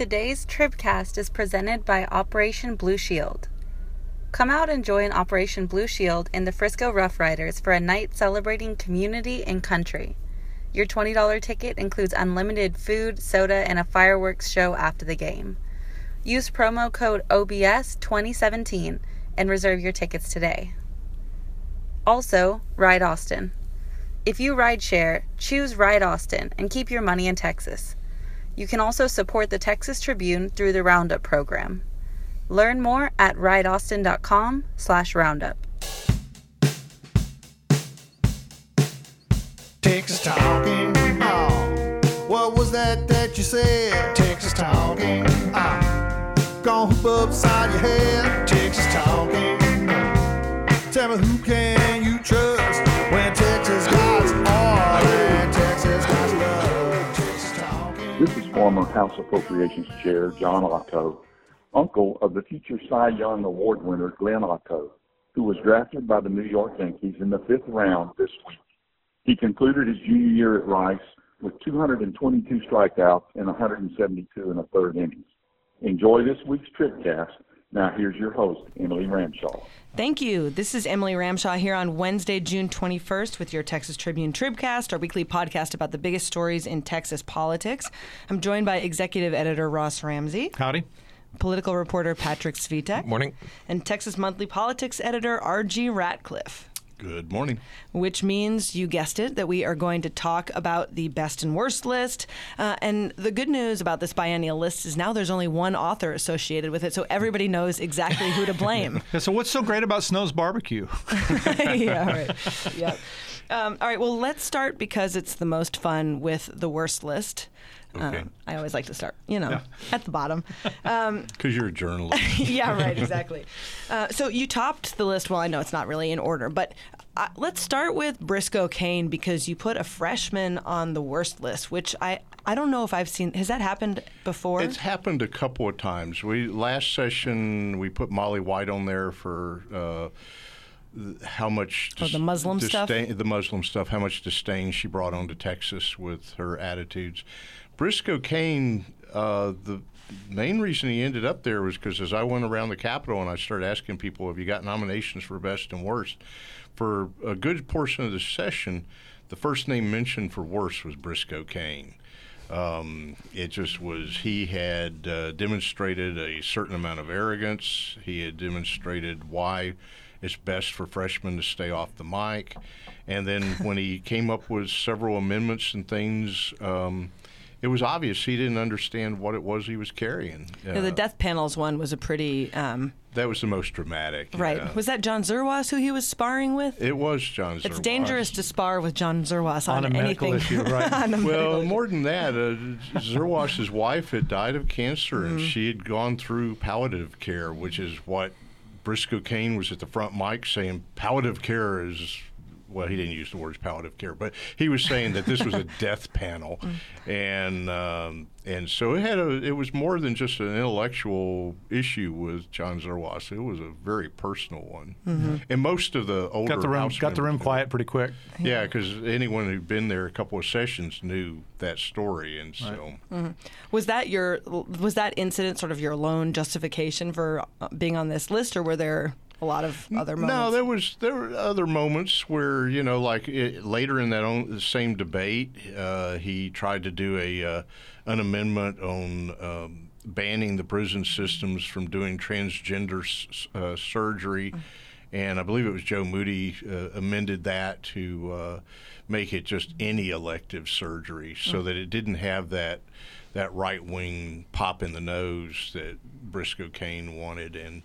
Today's Tribcast is presented by Operation Blue Shield. Come out and join Operation Blue Shield in the Frisco Rough Riders for a night celebrating community and country. Your $20 ticket includes unlimited food, soda, and a fireworks show after the game. Use promo code OBS2017 and reserve your tickets today. Also, Ride Austin. If you ride share, choose Ride Austin and keep your money in Texas. You can also support the Texas Tribune through the Roundup program. Learn more at rideaustin.com slash roundup. Texas talking. Oh, what was that that you said? Texas talking. Oh, gonna hoop upside your head. Texas talking. Oh. Tell me who can you trust This is former House Appropriations Chair John Otto, uncle of the future Cy Young Award winner Glenn Otto, who was drafted by the New York Yankees in the fifth round this week. He concluded his junior year at Rice with 222 strikeouts and 172 in the third innings. Enjoy this week's Tribcast. Now here's your host, Emily Ramshaw. Thank you. This is Emily Ramshaw here on Wednesday, June 21st with your Texas Tribune Tribcast, our weekly podcast about the biggest stories in Texas politics. I'm joined by executive editor Ross Ramsey, Howdy. political reporter Patrick Svitek, Morning. and Texas Monthly Politics editor R.G. Ratcliffe. Good morning. which means you guessed it that we are going to talk about the best and worst list. Uh, and the good news about this biennial list is now there's only one author associated with it, so everybody knows exactly who to blame. Yeah, so what's so great about Snow's barbecue? yeah, right. Yep. Um, all right. Well, let's start because it's the most fun with the worst list. Okay. Um, I always like to start, you know, at the bottom. Um, Because you're a journalist. yeah, right, exactly. Uh, so you topped the list. Well, I know it's not really in order, but uh, let's start with Briscoe Cain because you put a freshman on the worst list, which I I don't know if I've seen. Has that happened before? It's happened a couple of times. We last session we put Molly White on there for uh, how much Oh, the Muslim stuff? the Muslim stuff, how much disdain she brought onto Texas with her attitudes. Briscoe Cain, uh, the main reason he ended up there was because as I went around the Capitol and I started asking people, "Have you got nominations for best and worst?" For a good portion of the session, the first name mentioned for worst was Briscoe Cain. Um, it just was, he had uh, demonstrated a certain amount of arrogance. He had demonstrated why it's best for freshmen to stay off the mic. And then when he came up with several amendments and things, um, it was obvious he didn't understand what it was he was carrying. You know, the Uh, death panels one was a pretty um, that was the most dramatic. right. yeah. Was that John Zerwas who he was sparring with? It was John it's dangerous to spar with John Zerwas on, On a medical anything. issue, right. on a medical Well, issue. more than that, uh, Zerwas's wife had died of cancer, and she had gone through palliative care, which is what Briscoe Cain was at the front mic saying. Palliative care is. Well, he didn't use the words palliative care, but he was saying that this was a death panel, and um, and so it had a it was more than just an intellectual issue with John Zerwas. It was a very personal one, and most of the older got the room got the room quiet pretty quick. yeah, because anyone who'd been there a couple of sessions knew that story, and so Was that your was that incident sort of your lone justification for uh, being on this list, or were there a lot of other moments? no, there was there were other moments where you know, like it, later in that own, the same debate, uh, he tried to do a uh, an amendment on. Um, Banning the prison systems from doing transgender s- uh, surgery, and I believe it was Joe Moody uh, amended that to uh, make it just any elective surgery, so that it didn't have that that right wing pop in the nose that Briscoe Cain wanted, and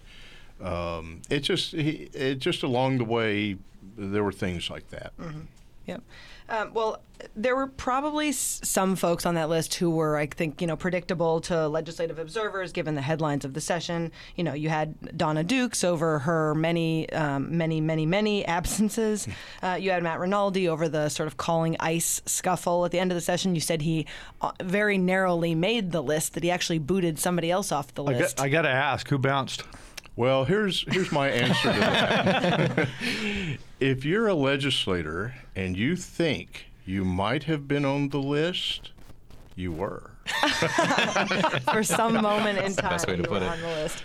um, it just he, it just along the way there were things like that. Yep. Um, well, there were probably s- some folks on that list who were, I think, you know, predictable to legislative observers given the headlines of the session. You know, you had Dawnna Dukes over her many, um, many, many, many absences. Uh, you had Matt Rinaldi over the sort of calling ICE scuffle at the end of the session. You said he uh, very narrowly made the list, that he actually booted somebody else off the I list. got, I got to ask, who bounced? Well, here's here's my answer to that. if you're a legislator and you think you might have been on the list, you were. for some moment in time. best way to you put were it. on the list.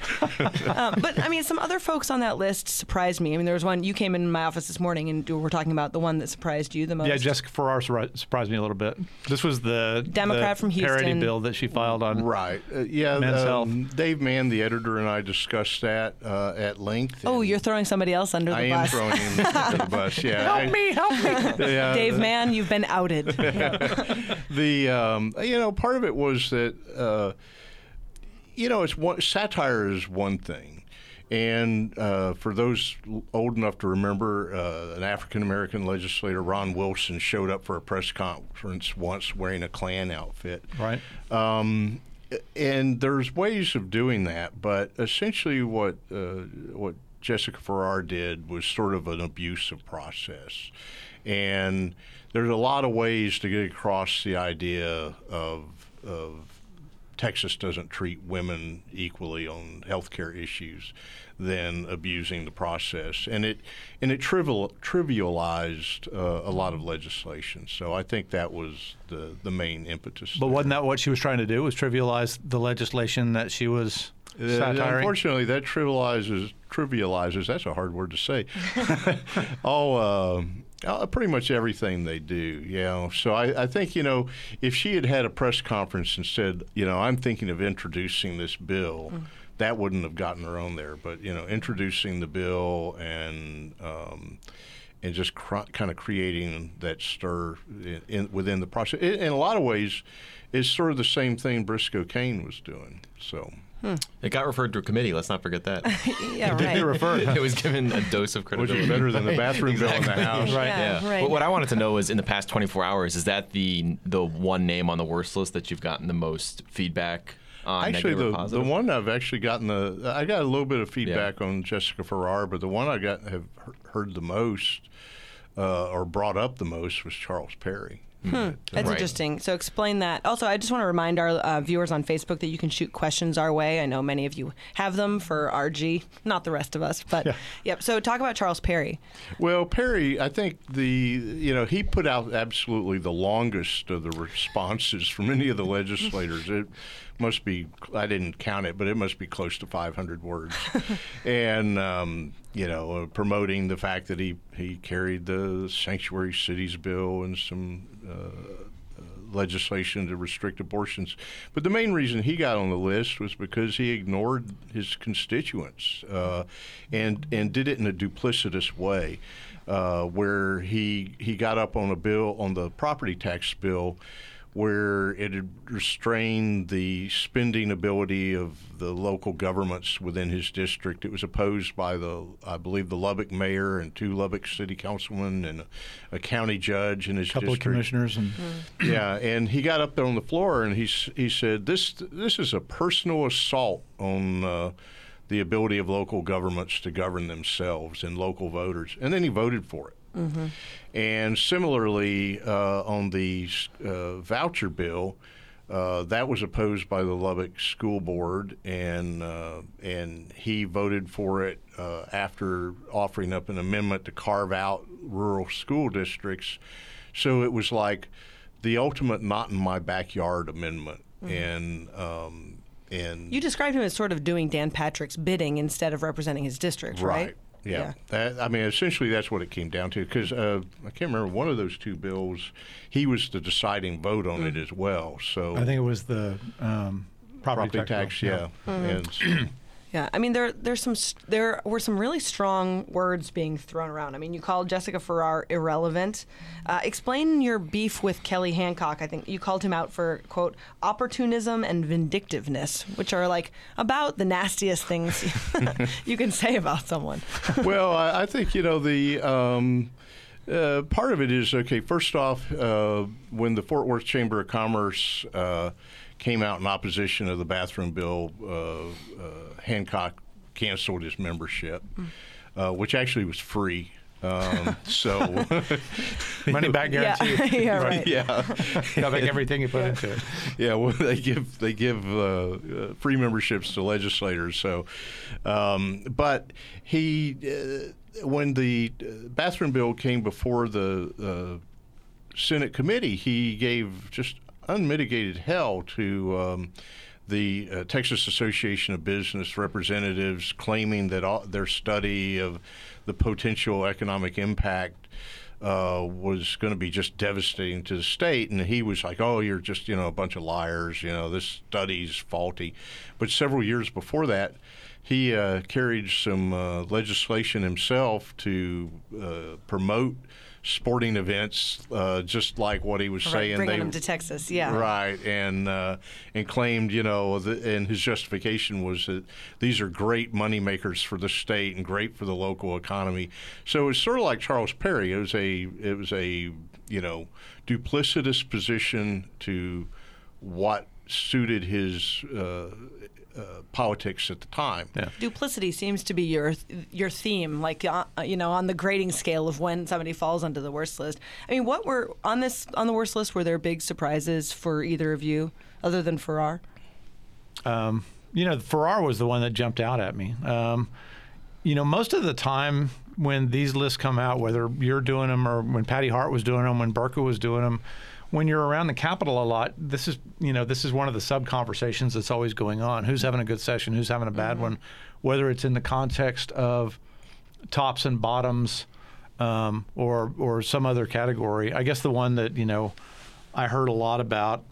um, but I mean, some other folks on that list surprised me. I mean, there was one you came in my office this morning and we were talking about the one that surprised you the most. Yeah, Jessica Farrar surri- surprised me a little bit. This was the Democrat the from parody Houston. bill that she filed on. Right. Uh, yeah. Men's um, Dave Mann, the editor, and I discussed that uh, at length. Oh, you're throwing somebody else under the bus. I am throwing him under the bus. Yeah. Help me, help me. Yeah, Dave Mann, you've been outed. the um, you know part of it was that uh, you know it's one satire is one thing. And uh, for those old enough to remember uh, an African American legislator Ron Wilson showed up for a press conference once wearing a Klan outfit. Right. um, and there's ways of doing that, but essentially, what uh, what Jessica Farrar did was sort of an abusive process, and there's a lot of ways to get across the idea of of Texas doesn't treat women equally on healthcare issues than abusing the process, and it and it trivial, trivialized uh, a lot of legislation. So I think that was the the main impetus. But there. wasn't that what she was trying to do? Was trivialize the legislation that she was Uh, satiring? unfortunately, that trivializes trivializes. That's a hard word to say. all, uh, uh, pretty much everything they do. You know, so I, I think you know if she had had a press conference and said, you know, I'm thinking of introducing this bill. That wouldn't have gotten her on there, but you know, introducing the bill and um, and just cr- kind of creating that stir in, in, within the process. In, in a lot of ways, it's sort of the same thing Briscoe Cain was doing. So. It got referred to a committee. Let's not forget that. yeah, Did right. he refer? it was given a dose of Which credibility. is better than the bathroom bill in the house. Right. Yeah, Yeah. right. But what I wanted to know is, in the past 24 hours, is that the the one name on the worst list that you've gotten the most feedback on? Actually, the, the one I've actually gotten the I got a little bit of feedback on Jessica Farrar, but the one I got have heard the most uh, or brought up the most was Charles Perry. That's Right. interesting. So explain that. Also, I just want to remind our uh, viewers on Facebook that you can shoot questions our way. I know many of you have them for RG, not the rest of us, but yep. So talk about Charles Perry. Well, Perry, I think the you know he put out absolutely the longest of the responses from any of the legislators. It must be I didn't count it, but it must be close to 500 words, and um, you know uh, promoting the fact that he he carried the sanctuary cities bill and some. Uh, legislation to restrict abortions. But the main reason he got on the list was because he ignored his constituents uh, and and did it in a duplicitous way, uh, where he he got up on a bill on the property tax bill. Where it had restrained the spending ability of the local governments within his district. It was opposed by the, I believe, the Lubbock mayor and two Lubbock city councilmen and a, a county judge in his A couple of commissioners and yeah, and he got up there on the floor and he he said this this is a personal assault on uh, the ability of local governments to govern themselves and local voters, and then he voted for it. And similarly, uh, on the uh, voucher bill, uh, that was opposed by the Lubbock School Board, and uh, and he voted for it uh, after offering up an amendment to carve out rural school districts. So it was like the ultimate "not in my backyard" amendment, and um, and You described him as sort of doing Dan Patrick's bidding instead of representing his district, right? Yeah. That, I mean, essentially, that's what it came down to. Because uh, I can't remember one of those two bills. He was the deciding vote on it as well. So I think it was the um, property, property tax, yeah. And s- Yeah, I mean there there's some there were some really strong words being thrown around. I mean, you called Jessica Farrar irrelevant. Uh, explain your beef with Kelly Hancock. I think you called him out for quote opportunism and vindictiveness, which are like about the nastiest things you can say about someone. well, I, I think you know the. Um, uh, part of it is okay. First off, uh, when the Fort Worth Chamber of Commerce uh, came out in opposition of the bathroom bill, uh, uh, Hancock canceled his membership, uh, which actually was free. Um, so, money back guarantee. yeah, right. yeah, Got back everything you put into it. yeah. Well, they give they give uh, uh, free memberships to legislators. So, um, but he uh, when the uh, bathroom bill came before the uh, Senate committee, he gave just unmitigated hell to. Um, the uh, Texas Association of Business representatives claiming that all, their study of the potential economic impact uh, was going to be just devastating to the state. And he was like, oh, you're just, you know, a bunch of liars. You know, this study's faulty. But several years before that, he uh, carried some uh, legislation himself to uh, promote sporting events, uh, just like what he was Right, saying. bringing they, them to Texas, yeah. Right, and uh, and claimed, you know, the, and his justification was that these are great money makers for the state and great for the local economy. So it's sort of like Charles Perry. It was a it was a you know duplicitous position to what suited his. Uh, uh, politics at the time. Yeah. Duplicity seems to be your your theme, like uh, you know, on the grading scale of when somebody falls onto the worst list. I mean, what were on this on the worst list? Were there big surprises for either of you, other than Farrar? Um, you know, Farrar was the one that jumped out at me. Um, you know, most of the time when these lists come out, whether you're doing them or when Patty Hart was doing them, when Burka was doing them, when you're around the Capitol a lot, this is you know this is one of the sub conversations that's always going on. Who's having a good session? Who's having a bad one? Whether it's in the context of tops and bottoms, um, or or some other category. I guess the one that you know I heard a lot about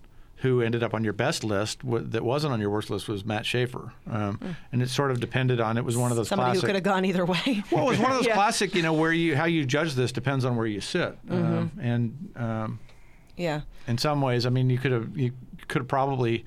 who ended up on your best list w- that wasn't on your worst list was Matt Schaefer, um, and it sort of depended on it was one of those Somebody classic. who could have gone either way. well, it was one of those Yeah. classic, you know, where you how you judge this depends on where you sit, Mm-hmm. um, and um, Yeah. in some ways, I mean, you could have you could have probably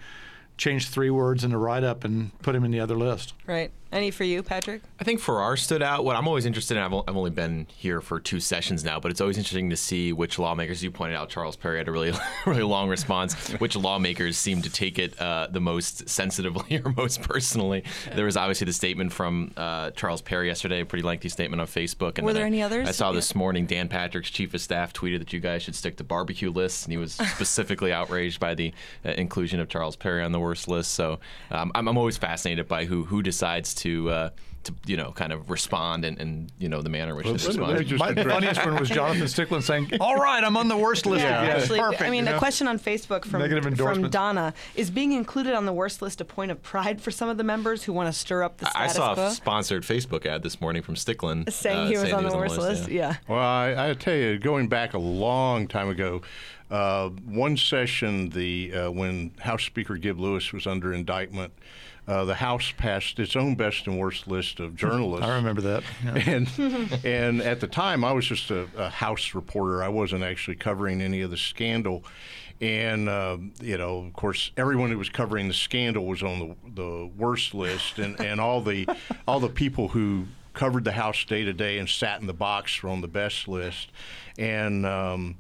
changed three words in the write up and put him in the other list. Right. Any for you, Patrick? I think Farrar stood out. What I'm always interested in, I've, I've only been here for two sessions now, but it's always interesting to see which lawmakers. You pointed out Charles Perry had a really, really long response. Which lawmakers seem to take it uh, the most sensitively or most personally? There was obviously the statement from uh, Charles Perry yesterday, a pretty lengthy statement on Facebook. And Were there I- any others? I saw Yeah. this morning Dan Patrick's chief of staff tweeted that you guys should stick to barbecue lists, and he was specifically outraged by the uh, inclusion of Charles Perry on the worst list. So um, I'm, I'm always fascinated by who who decides to. Uh, to you know, kind of respond and, and you know the manner in which Well, they let respond. just My funniest one was Jonathan Stickland saying, "All right, I'm on the worst list Yeah. again. Actually, Perfect." I mean, you a question on Facebook from from. Donna is being included on the worst list a point of pride for some of the members who want to stir up the I saw quo, a sponsored Facebook ad this morning from Stickland saying uh, he was saying on the worst list. yeah. Yeah. Well, I, I tell you, going back a long time ago, uh, one session, the uh, when House Speaker Gib Lewis was under indictment, uh, the House passed its own best and worst list of journalists. I remember that. Yeah. and and at the time I was just a, a house reporter. I wasn't actually covering any of the scandal. And uh, you know, of course, everyone who was covering the scandal was on the the worst list, and, and all the all the people who covered the house day to day and sat in the box were on the best list. And um,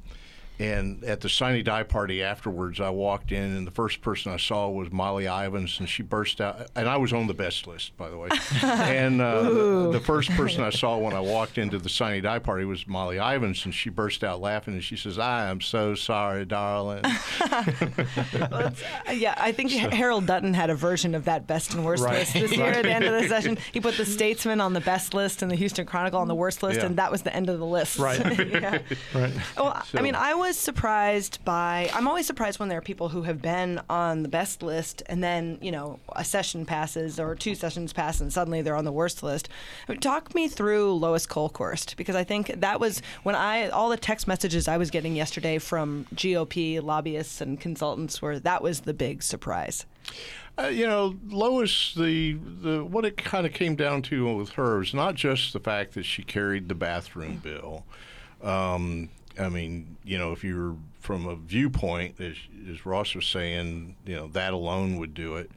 and at the sine die party afterwards, I walked in, and the first person I saw was Molly Ivins, and she burst out. And I was on the best list, by the way. and uh, the, the first person I saw when I walked into the sine die party was Molly Ivins, and she burst out laughing, and she says, "I am so sorry, darling." Uh, yeah, I think Harold Dutton had a version of that best and worst Right. list this year at the end of the session. He put the Statesman on the best list and the Houston Chronicle on the worst list, Yeah. and that was the end of the list. Right. yeah. Right. Well, I mean, I was surprised by. I'm always surprised when there are people who have been on the best list and then, you know, a session passes or two sessions pass and suddenly they're on the worst list. Talk me through Lois Kolkhorst because I think that was when I all the text messages I was getting yesterday from GOP lobbyists and consultants were that was the big surprise. Uh, you know, Lois, the the what it kind of came down to with her is not just the fact that she carried the bathroom bill. Um, I mean, you know, if you're from a viewpoint, as, as Ross was saying, you know, that alone would do it.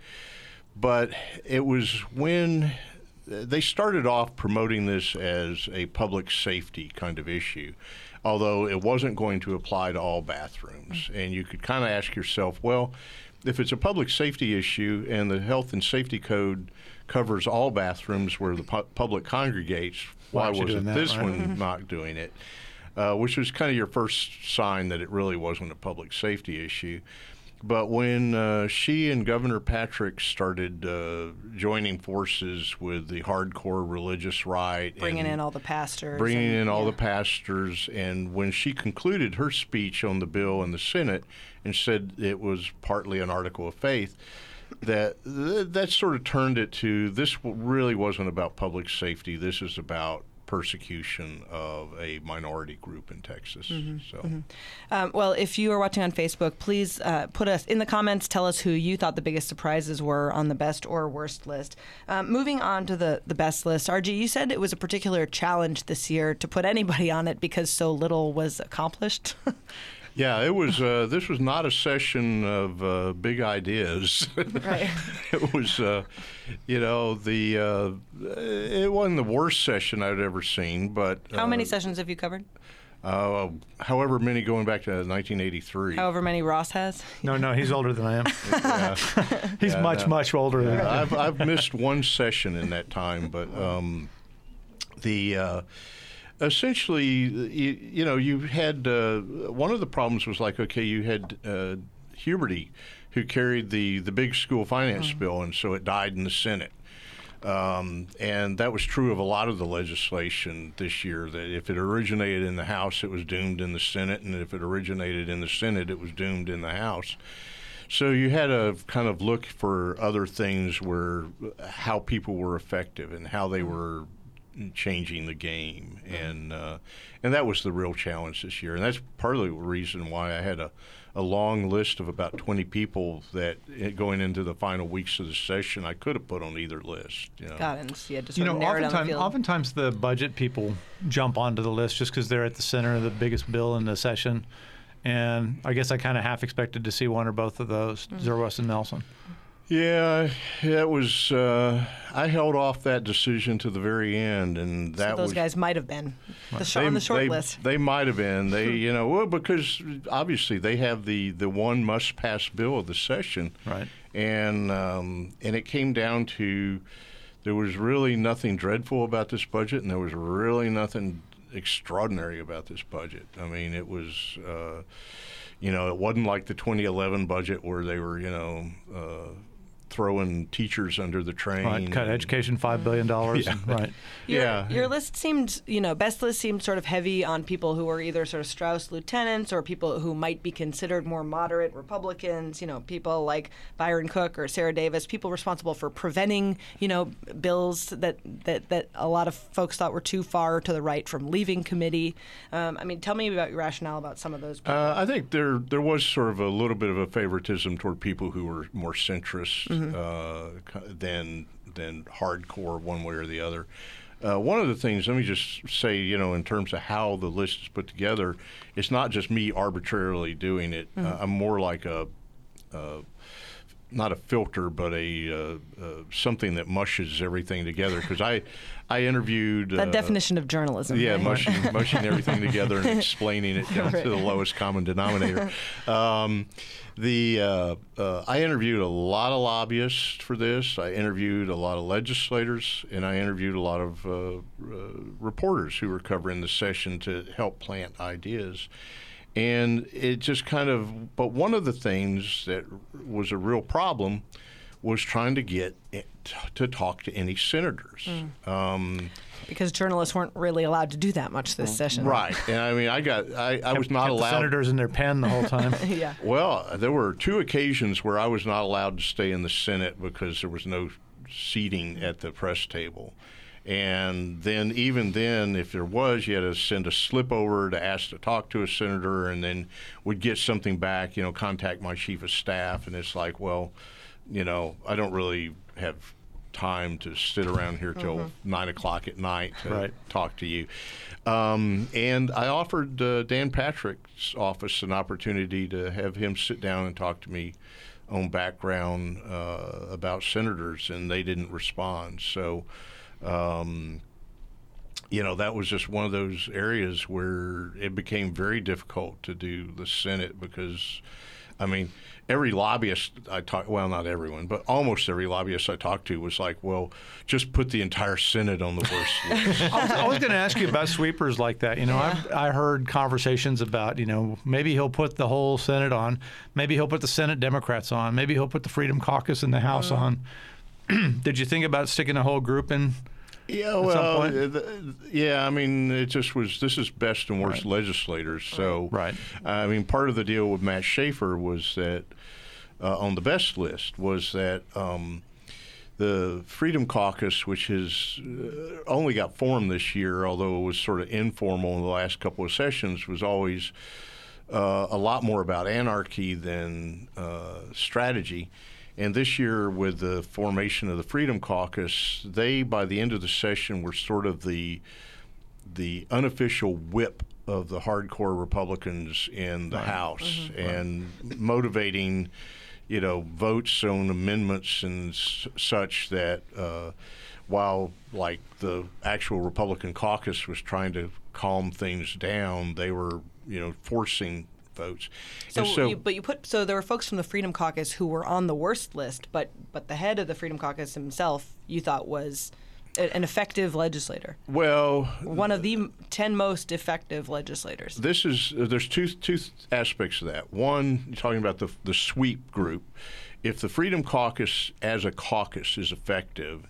But it was when they started off promoting this as a public safety kind of issue, although it wasn't going to apply to all bathrooms. Mm-hmm. And you could kind of ask yourself, well, if it's a public safety issue and the health and safety code covers all bathrooms where the pu- public congregates, Why why wasn't that, this right? one mm-hmm. not doing it? Uh, which was kind of your first sign that it really wasn't a public safety issue. But when uh, she and Governor Patrick started uh, joining forces with the hardcore religious right, Bringing in all the pastors. bringing and- in all yeah. the pastors, and when she concluded her speech on the bill in the Senate and said it was partly an article of faith, that th- that sort of turned it to this really wasn't about public safety. This is about persecution of a minority group in Texas. Mm-hmm, So. Um, well, if you are watching on Facebook, please uh, put us in the comments. Tell us who you thought the biggest surprises were on the best or worst list. Um, moving on to the the best list, RG, you said it was a particular challenge this year to put anybody on it because so little was accomplished. Yeah, it was. Uh, this was not a session of uh, big ideas. Right. it was, uh, you know, the. Uh, it wasn't the worst session I'd ever seen, but How many uh, sessions have you covered? Uh, however many going back to 1983. However many Ross has. No, no, he's older than I am. Yeah. He's Yeah, much, no. much older than I am. I've, I've missed one session in that time, but um, the uh, essentially, you, you know, you had uh, one of the problems was like, okay, you had uh, Huberty, who carried the the big school finance bill, and so it died in the Senate. Um, and that was true of a lot of the legislation this year. That if it originated in the House, it was doomed in the Senate, and if it originated in the Senate, it was doomed in the House. So you had to kind of look for other things where how people were effective and how they were changing the game, and uh, and that was the real challenge this year. And that's partly the reason why I had a, a long list of about 20 people that eh, going into the final weeks of the session I could have put on either list. You know? Got it. And so you had to You sort know, of narrow down the oftentimes, oftentimes the budget people jump onto the list just because they're at the center of the biggest bill in the session. And I guess I kind of half expected to see one or both of those, Mm. Zerwas and Nelson. Yeah, that was. Uh, I held off that decision to the very end, and that so those was guys might have been the sh- they, on the short they, list. They might have been. They, you know, well, because obviously they have the the one must pass bill of the session, Right. and um, and it came down to there was really nothing dreadful about this budget, and there was really nothing extraordinary about this budget. I mean, it was. Uh, you know, it wasn't like the 2011 budget where they were, you know, uh, throwing teachers under the train. Right. Cut education $5 billion. Yeah. Right. Your, yeah. Your list seemed, you know, best list seemed sort of heavy on people who were either sort of Strauss lieutenants or people who might be considered more moderate Republicans, you know, people like Byron Cook or Sarah Davis, people responsible for preventing, you know, bills that, that, that a lot of folks thought were too far to the right from leaving committee. Um, I mean, tell me about your rationale about some of those people. Uh, I think there there was sort of a little bit of a favoritism toward people who were more centrist uh, than than hardcore one way or the other. Uh, one of the things, let me just say, you know, in terms of how the list is put together, it's not just me arbitrarily doing it. Uh, I'm more like a, uh, not a filter, but a uh, uh, something that mushes everything together. Because I, I interviewed that uh, definition of journalism. yeah, right? mushing, mushing everything together and explaining it down to the lowest common denominator. Um, the uh, uh, I interviewed a lot of lobbyists for this. I interviewed a lot of legislators, and I interviewed a lot of uh, uh, reporters who were covering the session to help plant ideas. And it just kind of, but one of the things that was a real problem was trying to get it to talk to any senators. Um, Because journalists weren't really allowed to do that much this session. Right, and I mean, I got, I, I was not kept allowed. The senators in their pen the whole time. yeah. Well, there were two occasions where I was not allowed to stay in the Senate because there was no seating at the press table. And then, even then, if there was, you had to send a slip over to ask to talk to a senator, and then would get something back. You know, contact my chief of staff, and it's like, well, you know, I don't really have time to sit around here till nine o'clock at night to Right. talk to you. Um, and I offered uh, Dan Patrick's office an opportunity to have him sit down and talk to me on background uh, about senators, and they didn't respond. So, um, you know, that was just one of those areas where it became very difficult to do the Senate because I mean, every lobbyist I talk, well, not everyone, but almost every lobbyist I talked to was like, well, just put the entire Senate on the worst list. I was, was going to ask you about sweepers like that. You know, I've, I heard conversations about, you know, maybe he'll put the whole Senate on, maybe he'll put the Senate Democrats on, maybe he'll put the Freedom Caucus in the House on. Did you think about sticking a whole group in? Yeah, well, yeah. I mean, it just was. This is best and worst legislators. So, Right. I mean, part of the deal with Matt Schaefer was that uh, on the best list was that um, the Freedom Caucus, which has uh, only got formed this year, although it was sort of informal in the last couple of sessions, was always uh, a lot more about anarchy than uh, strategy. And this year, with the formation of the Freedom Caucus, they, by the end of the session, were sort of the the unofficial whip of the hardcore Republicans in the House and motivating, you know, votes on amendments and s- such that uh, while like the actual Republican caucus was trying to calm things down, they were, you know, forcing votes. So, and you, but you put so there were folks from the Freedom Caucus who were on the worst list, but but the head of the Freedom Caucus himself, you thought was an effective legislator, well, one of the ten most effective legislators. this is uh, there's two two aspects of that. One, you're talking about the the sweep group. If the Freedom Caucus as a caucus is effective,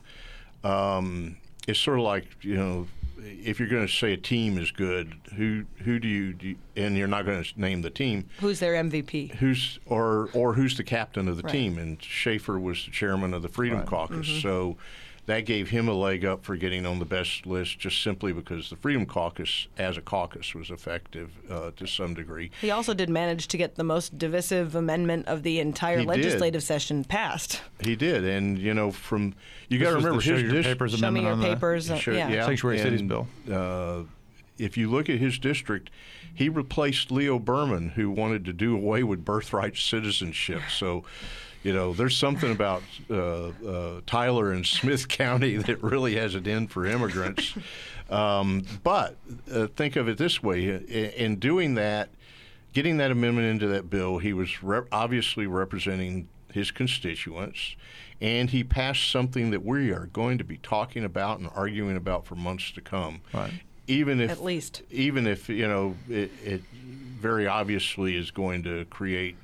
um, it's sort of like you know, if you're going to say a team is good, who who do you, do you and you're not going to name the team. Who's their MVP? Who's or or who's the captain of the Right. team? And Schaefer was the chairman of the Freedom Caucus, Mm-hmm. so that gave him a leg up for getting on the best list, just simply because the Freedom Caucus, as a caucus, was effective uh, to some degree. He also did manage to get the most divisive amendment of the entire He did. legislative session passed. He did, and you know, from you got to remember the Show his Your dis- Papers Show me your on the- papers. uh, Sure, yeah. Sanctuary Cities bill. Uh, if you look at his district, he replaced Leo Berman, who wanted to do away with birthright citizenship. So, you know, there's something about uh, uh, Tyler and Smith County that really has it in for immigrants. um, but uh, think of it this way: in, in doing that, getting that amendment into that bill, he was rep- obviously representing his constituents, and he passed something that we are going to be talking about and arguing about for months to come. Right. Even if, At least. even if you know, it, it very obviously is going to create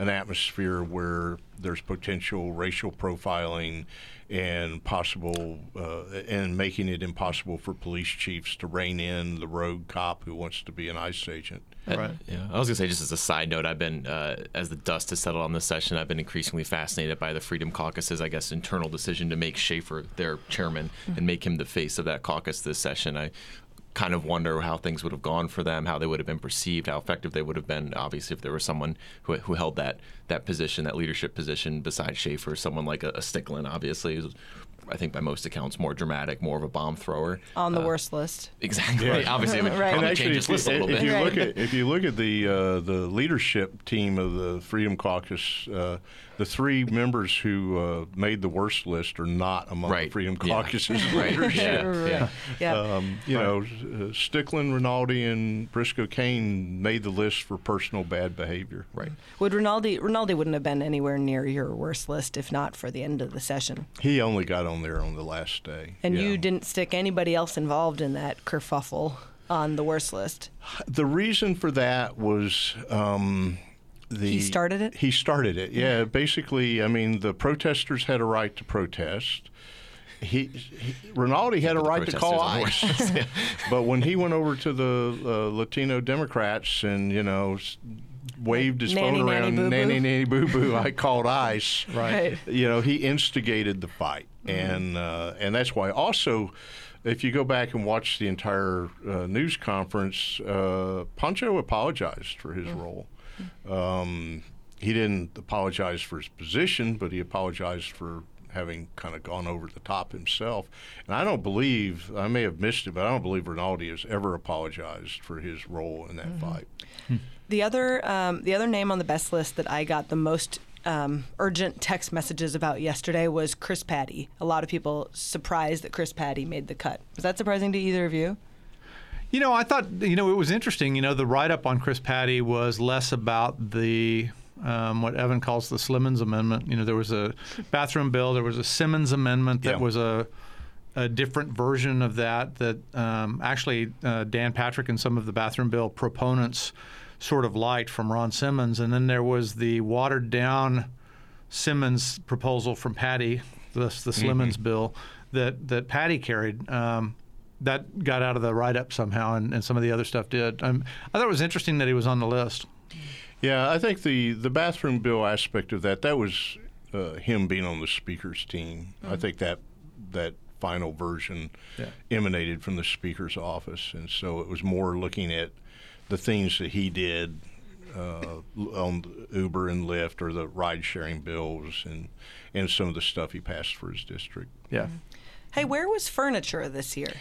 an atmosphere where there's potential racial profiling and possible uh, and making it impossible for police chiefs to rein in the rogue cop who wants to be an ICE agent. Right. Yeah, I was gonna say just as a side note, I've been uh, as the dust has settled on this session, I've been increasingly fascinated by the Freedom Caucus's, I guess, internal decision to make Schaefer their chairman and make him the face of that caucus this session. I kind of wonder how things would have gone for them, how they would have been perceived, how effective they would have been. Obviously, if there was someone who, who held that that position, that leadership position, besides Schaefer, someone like a, a Stickland, obviously, who's, I think by most accounts more dramatic, more of a bomb thrower. On the worst list. Exactly. Obviously, it would Right. probably And change actually, his if you, list a little if bit. you Right. look at if you look at the uh, the leadership team of the Freedom Caucus, uh, the three members who uh, made the worst list are not among the Freedom Yeah. Caucus's Right. leadership. Yeah. Yeah. Yeah. Um, you know, uh, Stickland, Rinaldi, and Briscoe Cain made the list for personal bad behavior. Right. Would Rinaldi Rinaldi wouldn't have been anywhere near your worst list if not for the end of the session. He only got on there on the last day. And Yeah. you didn't stick anybody else involved in that kerfuffle on the worst list. The reason for that was um, the He started it? He started it. Yeah, basically, I mean, the protesters had a right to protest. He, he Rinaldi had a right to call on the ICE, but when he went over to the uh, Latino Democrats and you know waved his Nanny, phone nanny, around, boo-boo. nanny nanny boo boo, I called ICE. Right. You know, he instigated the fight, Mm-hmm. and uh, and that's why also. If you go back and watch the entire uh, news conference, uh, Poncho apologized for his Mm-hmm. role. Um, he didn't apologize for his position, but he apologized for having kind of gone over the top himself. And I don't believe, I may have missed it, but I don't believe Rinaldi has ever apologized for his role in that Mm-hmm. fight. The other um, the other name on the best list that I got the most um, urgent text messages about yesterday was Chris Paddie. A lot of people surprised that Chris Paddie made the cut. Was that surprising to either of you? You know, I thought you know it was interesting. You know, the write up on Chris Paddie was less about the um, what Evan calls the Slimmons Amendment. You know, there was a bathroom bill, there was a Simmons Amendment that Yeah. was a a different version of that that um, actually uh, Dan Patrick and some of the bathroom bill proponents sort of liked from Ron Simmons, and then there was the watered down Simmons proposal from Paddie, the, the Slimmons bill that that Paddie carried. Um, that got out of the write up somehow, and, and some of the other stuff did. Um, I thought it was interesting that he was on the list. Yeah, I think the the bathroom bill aspect of that that was uh, him being on the speaker's team. I think that that final version Yeah. emanated from the speaker's office, and so it was more looking at the things that he did uh, on Uber and Lyft or the ride sharing bills and and some of the stuff he passed for his district. Yeah. Hey, where was furniture this year?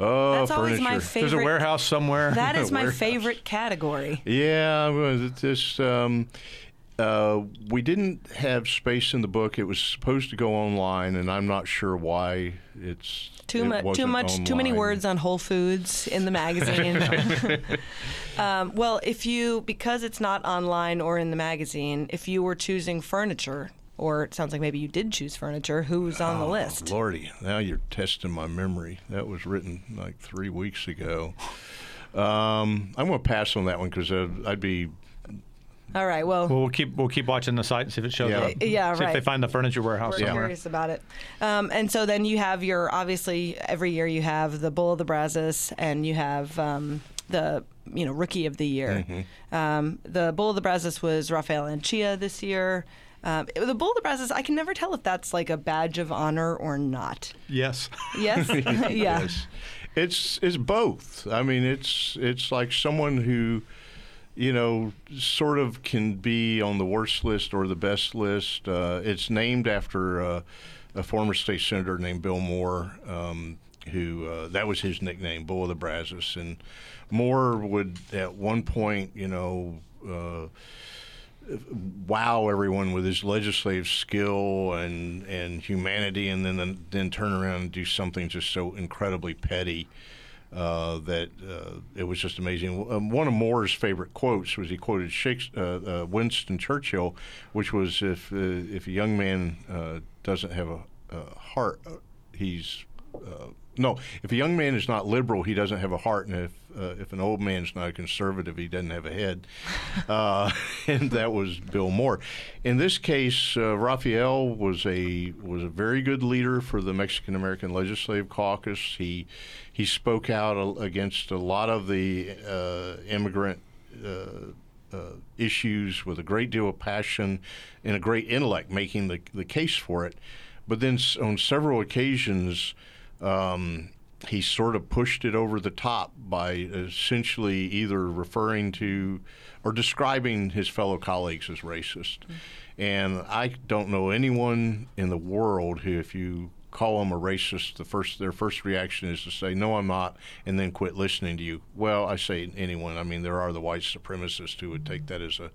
Oh, That's always my furniture. favorite. There's a warehouse somewhere. That is my favorite category. Yeah, it just um, uh, we didn't have space in the book. It was supposed to go online, and I'm not sure why it's Too it much, too much, too many words on Whole Foods in the magazine. um, well, if you because it's not online or in the magazine, if you were choosing furniture, or it sounds like maybe you did choose furniture, who's on the Oh, list? Lordy, now you're testing my memory. That was written like three weeks ago. Um, I'm going to pass on that one because I'd be All right, well. Well, we'll keep we'll keep watching the site and see if it shows Yeah. up. Yeah, See if they find the furniture warehouse We're somewhere. curious about it. Um, and so then you have your obviously every year you have the Bull of the Brazos and you have um, the you know Rookie of the Year. Um, the Bull of the Brazos was Rafael Anchia this year. Um, the Bull of the Brazos, I can never tell if that's like a badge of honor or not. Yes. Yes, yeah. Yes. It's it's both. I mean, it's it's like someone who, you know, sort of can be on the worst list or the best list. Uh, it's named after uh, a former state senator named Bill Moore, um, who uh, that was his nickname, Bull of the Brazos, and Moore would at one point, you know. Uh, wow everyone with his legislative skill and and humanity, and then then turn around and do something just so incredibly petty uh, that uh, it was just amazing. Um, one of Moore's favorite quotes was he quoted uh, uh, Winston Churchill, which was if uh, if a young man uh, doesn't have a, a heart, he's uh, no. If a young man is not liberal, he doesn't have a heart, and if uh, if an old man's not a conservative, he doesn't have a head. Uh, and that was Bill Moore. In this case, uh, Rafael was a was a very good leader for the Mexican American Legislative Caucus. He he spoke out a- against a lot of the uh, immigrant. Uh, uh, issues with a great deal of passion and a great intellect, making the the case for it. But then s- on several occasions, um, he sort of pushed it over the top by essentially either referring to or describing his fellow colleagues as racist. And I don't know anyone in the world who, if you call them a racist, the first their first reaction is to say, "No, I'm not," and then quit listening to you. Well, I say anyone. I mean, there are the white supremacists who would take that as a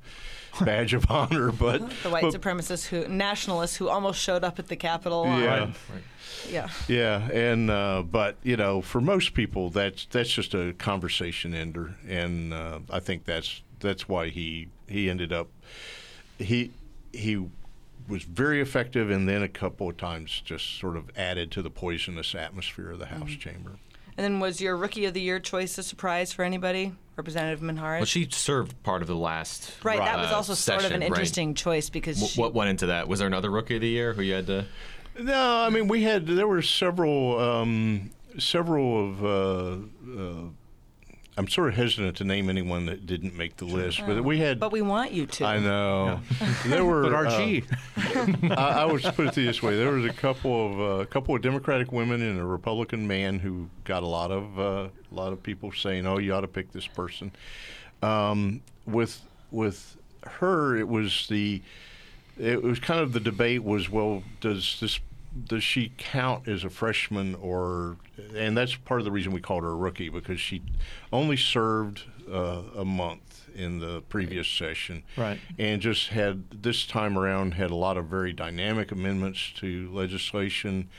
badge of honor, but The white but- supremacists who nationalists who almost showed up at the Capitol. on- Yeah. yeah. Yeah, and uh, but you know, for most people, that's that's just a conversation ender, and uh, I think that's that's why he he ended up he he was very effective, and then a couple of times just sort of added to the poisonous atmosphere of the House chamber. And then was your Rookie of the Year choice a surprise for anybody, Representative Minjarez? Well, she served part of the last. right, that uh, was also sort of session, an right? interesting choice because Wh- she, What went into that? Was there another rookie of the year who you had to? No, I mean we had there were several um, several of. Uh, uh, I'm sort of hesitant to name anyone that didn't make the list, but we had. but we want you to. I know. There were. But uh, Archie, I, I would put it this way: there was a couple of uh, a couple of Democratic women and a Republican man who got a lot of uh, a lot of people saying, "Oh, you ought to pick this person." Um, with with her, it was the it was kind of the debate was, well, does this does she count as a freshman or and that's part of the reason we called her a rookie because she only served uh, a month in the previous session Right. and just had this time around had a lot of very dynamic amendments to legislation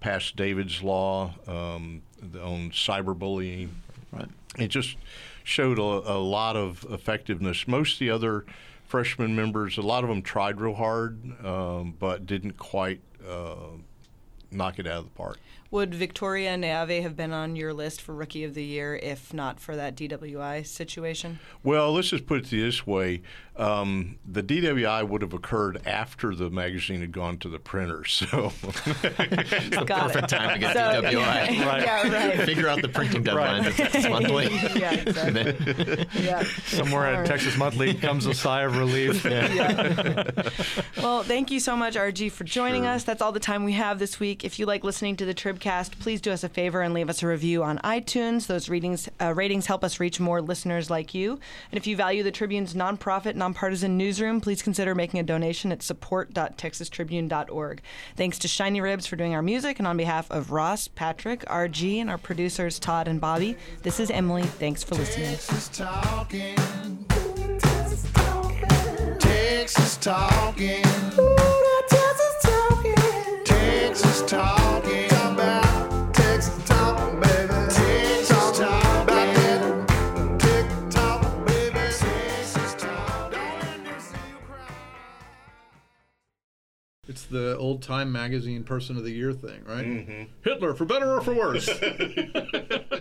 passed david's law um, on cyberbullying Right. it just showed a, a lot of effectiveness. Most of the other freshman members, a lot of them tried real hard, um, but didn't quite uh, knock it out of the park. Would Victoria Neave have been on your list for Rookie of the Year if not for that DWI situation? Well, let's just put it this way: um, the DWI would have occurred after the magazine had gone to the printer. So, Got Perfect it. time to get So, DWI. Yeah, Right. yeah, right. Figure out the printing deadlines at Texas Monthly. yeah, exactly. yeah. Somewhere All at right. Texas Monthly comes a sigh of relief. Yeah. well, thank you so much, RG, for joining us. That's all the time we have this week. If you like listening to the Tribcast, please do us a favor and leave us a review on iTunes. Those readings, uh, ratings help us reach more listeners like you. And if you value the Tribune's nonprofit, nonpartisan newsroom, please consider making a donation at support.texastribune.org. Thanks to Shiny Ribs for doing our music, and on behalf of Ross, Patrick, RG, and our producers Todd and Bobby, this is Emily. Thanks for listening. Texas talking. Texas talking. Texas talking. The old time magazine person of the year thing, right? Mm-hmm. Hitler, for better or for worse.